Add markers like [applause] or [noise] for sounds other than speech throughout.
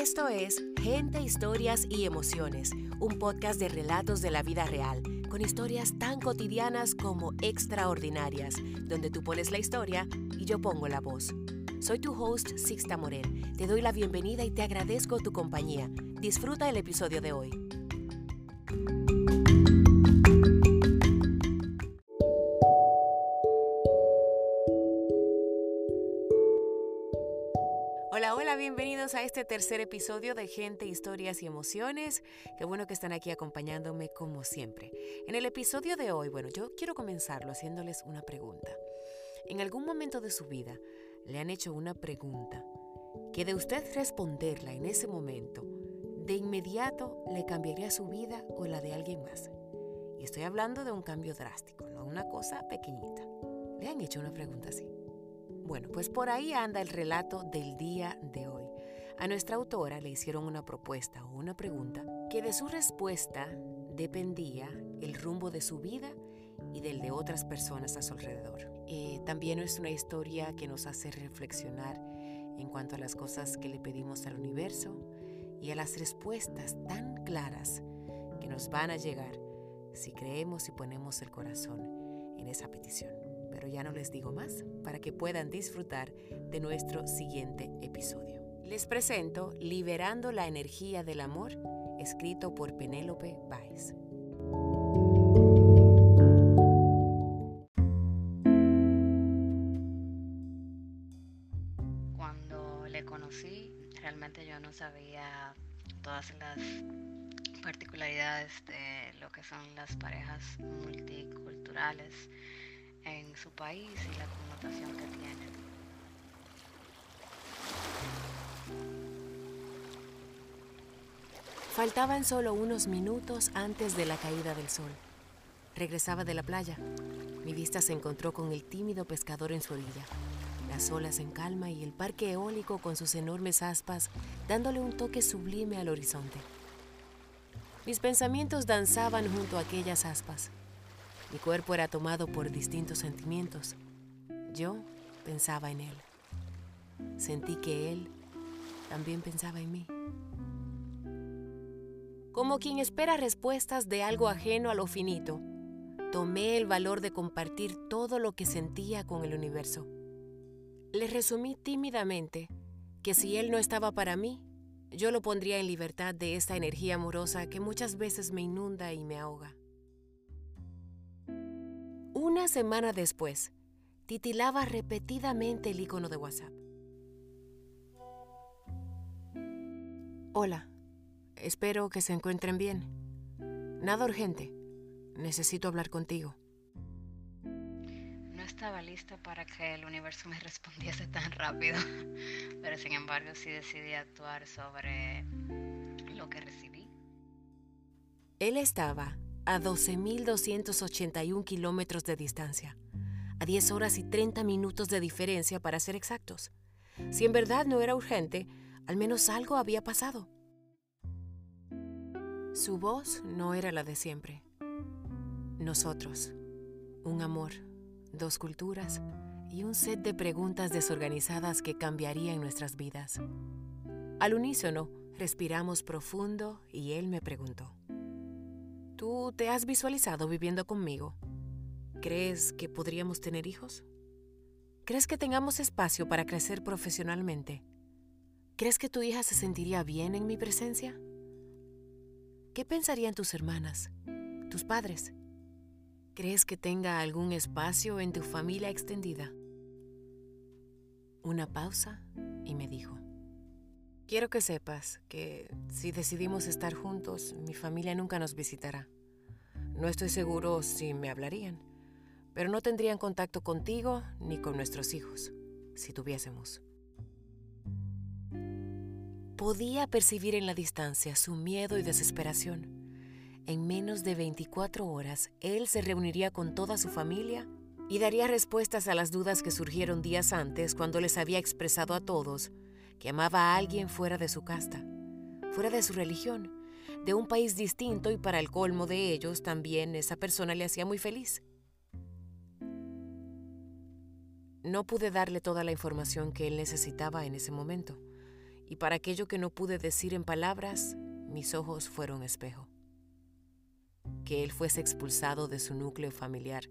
Esto es Gente, Historias y Emociones, un podcast de relatos de la vida real, con historias tan cotidianas como extraordinarias, donde tú pones la historia y yo pongo la voz. Soy tu host, Sixta Morel. Te doy la bienvenida y te agradezco tu compañía. Disfruta el episodio de hoy. Bienvenidos a este tercer episodio de Gente, Historias y Emociones. Qué bueno que están aquí acompañándome como siempre. En el episodio de hoy, bueno, yo quiero comenzarlo haciéndoles una pregunta. En algún momento de su vida le han hecho una pregunta que de usted responderla en ese momento, de inmediato le cambiaría su vida o la de alguien más. Y estoy hablando de un cambio drástico, no una cosa pequeñita. ¿Le han hecho una pregunta así? Bueno, pues por ahí anda el relato del día de hoy. A nuestra autora le hicieron una propuesta o una pregunta que de su respuesta dependía el rumbo de su vida y del de otras personas a su alrededor. Eh, también es una historia que nos hace reflexionar en cuanto a las cosas que le pedimos al universo y a las respuestas tan claras que nos van a llegar si creemos y ponemos el corazón en esa petición pero ya no les digo más para que puedan disfrutar de nuestro siguiente episodio. Les presento Liberando la energía del amor, escrito por Penélope Baez. Cuando le conocí, realmente yo no sabía todas las particularidades de lo que son las parejas multiculturales en su país y la connotación Faltaban solo unos minutos antes de la caída del sol. Regresaba de la playa. Mi vista se encontró con el tímido pescador en su orilla, las olas en calma y el parque eólico con sus enormes aspas dándole un toque sublime al horizonte. Mis pensamientos danzaban junto a aquellas aspas. Mi cuerpo era tomado por distintos sentimientos. Yo pensaba en él. Sentí que él también pensaba en mí. Como quien espera respuestas de algo ajeno a lo finito, tomé el valor de compartir todo lo que sentía con el universo. Le resumí tímidamente que si él no estaba para mí, yo lo pondría en libertad de esta energía amorosa que muchas veces me inunda y me ahoga. Una semana después, titilaba repetidamente el icono de WhatsApp. Hola, espero que se encuentren bien. Nada urgente. Necesito hablar contigo. No estaba lista para que el universo me [laughs] respondiese tan rápido, pero sin embargo sí decidí actuar sobre lo que recibí. Él estaba a 12.281 kilómetros de distancia, a 10 horas y 30 minutos de diferencia para ser exactos. Si en verdad no era urgente, al menos algo había pasado. Su voz no era la de siempre. Nosotros, un amor, dos culturas y un set de preguntas desorganizadas que cambiarían nuestras vidas. Al unísono, respiramos profundo y él me preguntó. ¿Tú te has visualizado viviendo conmigo? ¿Crees que podríamos tener hijos? ¿Crees que tengamos espacio para crecer profesionalmente? ¿Crees que tu hija se sentiría bien en mi presencia? ¿Qué pensarían tus hermanas, tus padres? ¿Crees que tenga algún espacio en tu familia extendida? Una pausa y me dijo, Quiero que sepas que si decidimos estar juntos, mi familia nunca nos visitará. No estoy seguro si me hablarían, pero no tendrían contacto contigo ni con nuestros hijos, si tuviésemos. Podía percibir en la distancia su miedo y desesperación. En menos de 24 horas, él se reuniría con toda su familia y daría respuestas a las dudas que surgieron días antes cuando les había expresado a todos que amaba a alguien fuera de su casta, fuera de su religión, de un país distinto y para el colmo de ellos también esa persona le hacía muy feliz. No pude darle toda la información que él necesitaba en ese momento, y para aquello que no pude decir en palabras, mis ojos fueron espejo. Que él fuese expulsado de su núcleo familiar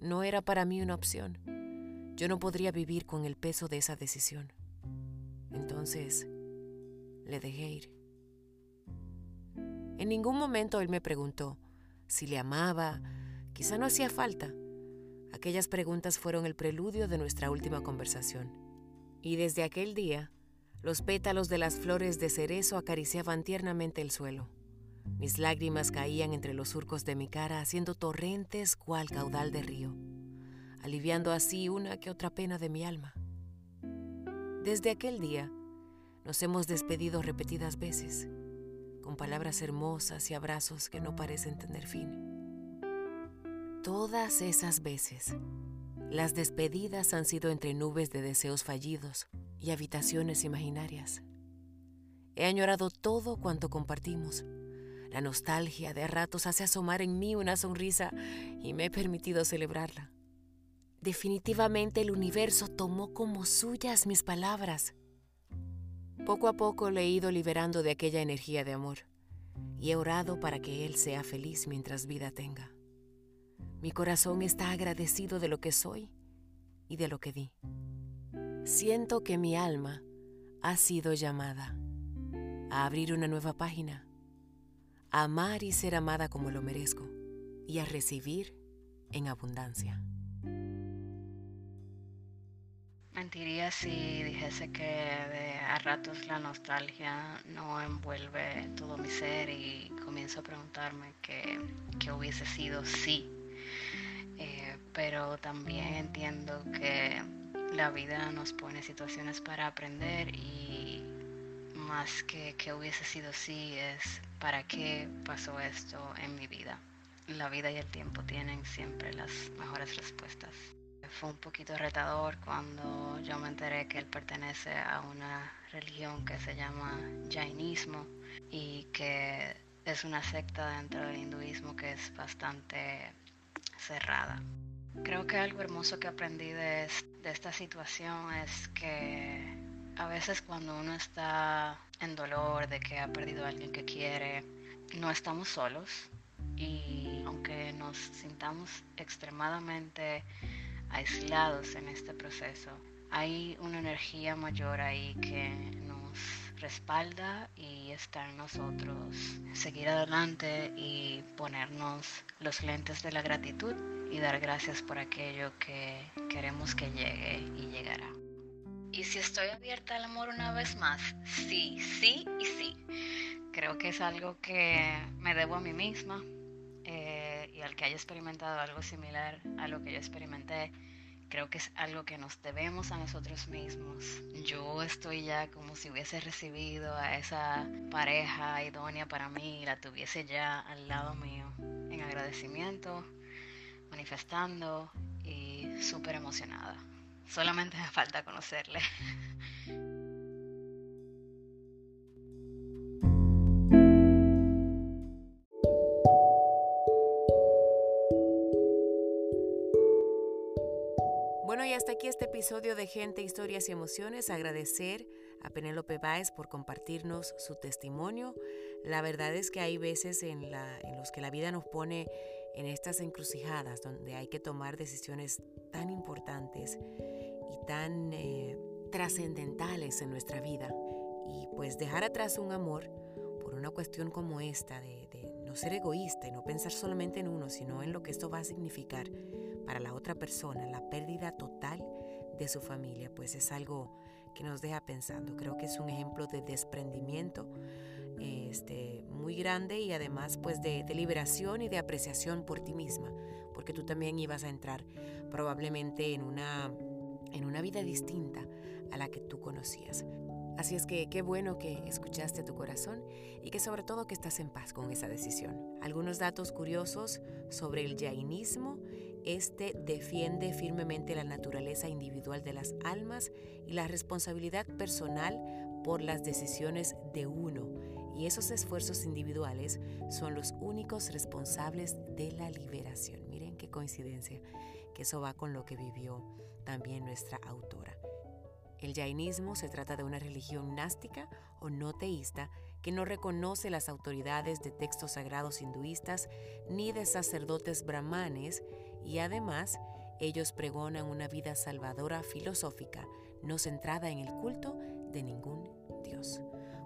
no era para mí una opción. Yo no podría vivir con el peso de esa decisión. Entonces, le dejé ir. En ningún momento él me preguntó si le amaba, quizá no hacía falta. Aquellas preguntas fueron el preludio de nuestra última conversación. Y desde aquel día, los pétalos de las flores de cerezo acariciaban tiernamente el suelo. Mis lágrimas caían entre los surcos de mi cara, haciendo torrentes cual caudal de río, aliviando así una que otra pena de mi alma. Desde aquel día, nos hemos despedido repetidas veces, con palabras hermosas y abrazos que no parecen tener fin. Todas esas veces, las despedidas han sido entre nubes de deseos fallidos y habitaciones imaginarias. He añorado todo cuanto compartimos la nostalgia de ratos hace asomar en mí una sonrisa y me he permitido celebrarla. Definitivamente el universo tomó como suyas mis palabras. Poco a poco le he ido liberando de aquella energía de amor y he orado para que Él sea feliz mientras vida tenga. Mi corazón está agradecido de lo que soy y de lo que di. Siento que mi alma ha sido llamada a abrir una nueva página a amar y ser amada como lo merezco, y a recibir en abundancia. Mentiría si dijese que de a ratos la nostalgia no envuelve todo mi ser y comienzo a preguntarme qué, hubiese sido si. Eh, pero también entiendo que la vida nos pone situaciones para aprender y más que que hubiese sido si es para qué pasó esto en mi vida. La vida y el tiempo tienen siempre las mejores respuestas. Fue un poquito retador cuando yo me enteré que él pertenece a una religión que se llama Jainismo y que es una secta dentro del hinduismo que es bastante cerrada. Creo que algo hermoso que aprendí de, esta situación es que a veces cuando uno está en dolor de que ha perdido a alguien que quiere, no estamos solos y aunque nos sintamos extremadamente aislados en este proceso, hay una energía mayor ahí que nos respalda y está en nosotros seguir adelante y ponernos los lentes de la gratitud y dar gracias por aquello que queremos que llegue y llegará. Y si estoy abierta al amor una vez más, sí, sí y sí. Creo que es algo que me debo a mí misma eh, y al que haya experimentado algo similar a lo que yo experimenté, creo que es algo que nos debemos a nosotros mismos. Yo estoy ya como si hubiese recibido a esa pareja idónea para mí y la tuviese ya al lado mío, en agradecimiento, manifestando y súper emocionada. Solamente me falta conocerle. Bueno, y hasta aquí este episodio de Gente, Historias y Emociones. Agradecer a Penélope Báez por compartirnos su testimonio. La verdad es que hay veces en, la, en los que la vida nos pone en estas encrucijadas donde hay que tomar decisiones tan importantes y tan eh, trascendentales en nuestra vida. Y pues dejar atrás un amor por una cuestión como esta, de, no ser egoísta y no pensar solamente en uno, sino en lo que esto va a significar para la otra persona, la pérdida total de su familia, pues es algo que nos deja pensando. Creo que es un ejemplo de desprendimiento este, grande y además pues de, de, liberación y de apreciación por ti misma, porque tú también ibas a entrar probablemente en una, en una vida distinta a la que tú conocías. Así es que qué bueno que escuchaste tu corazón y que sobre todo que estás en paz con esa decisión. Algunos datos curiosos sobre el jainismo. Este defiende firmemente la naturaleza individual de las almas y la responsabilidad personal por las decisiones de uno y esos esfuerzos individuales son los únicos responsables de la liberación. Miren qué coincidencia, que eso va con lo que vivió también nuestra autora. El jainismo se trata de una religión gnástica o no teísta que no reconoce las autoridades de textos sagrados hinduistas ni de sacerdotes brahmanes y además ellos pregonan una vida salvadora filosófica, no centrada en el culto de ningún dios.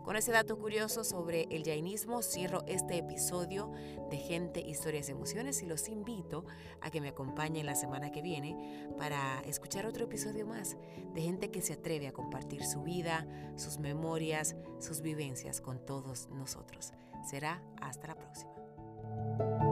Con ese dato curioso sobre el jainismo cierro este episodio de Gente, Historias y Emociones y los invito a que me acompañen la semana que viene para escuchar otro episodio más de gente que se atreve a compartir su vida, sus memorias, sus vivencias con todos nosotros. Será hasta la próxima.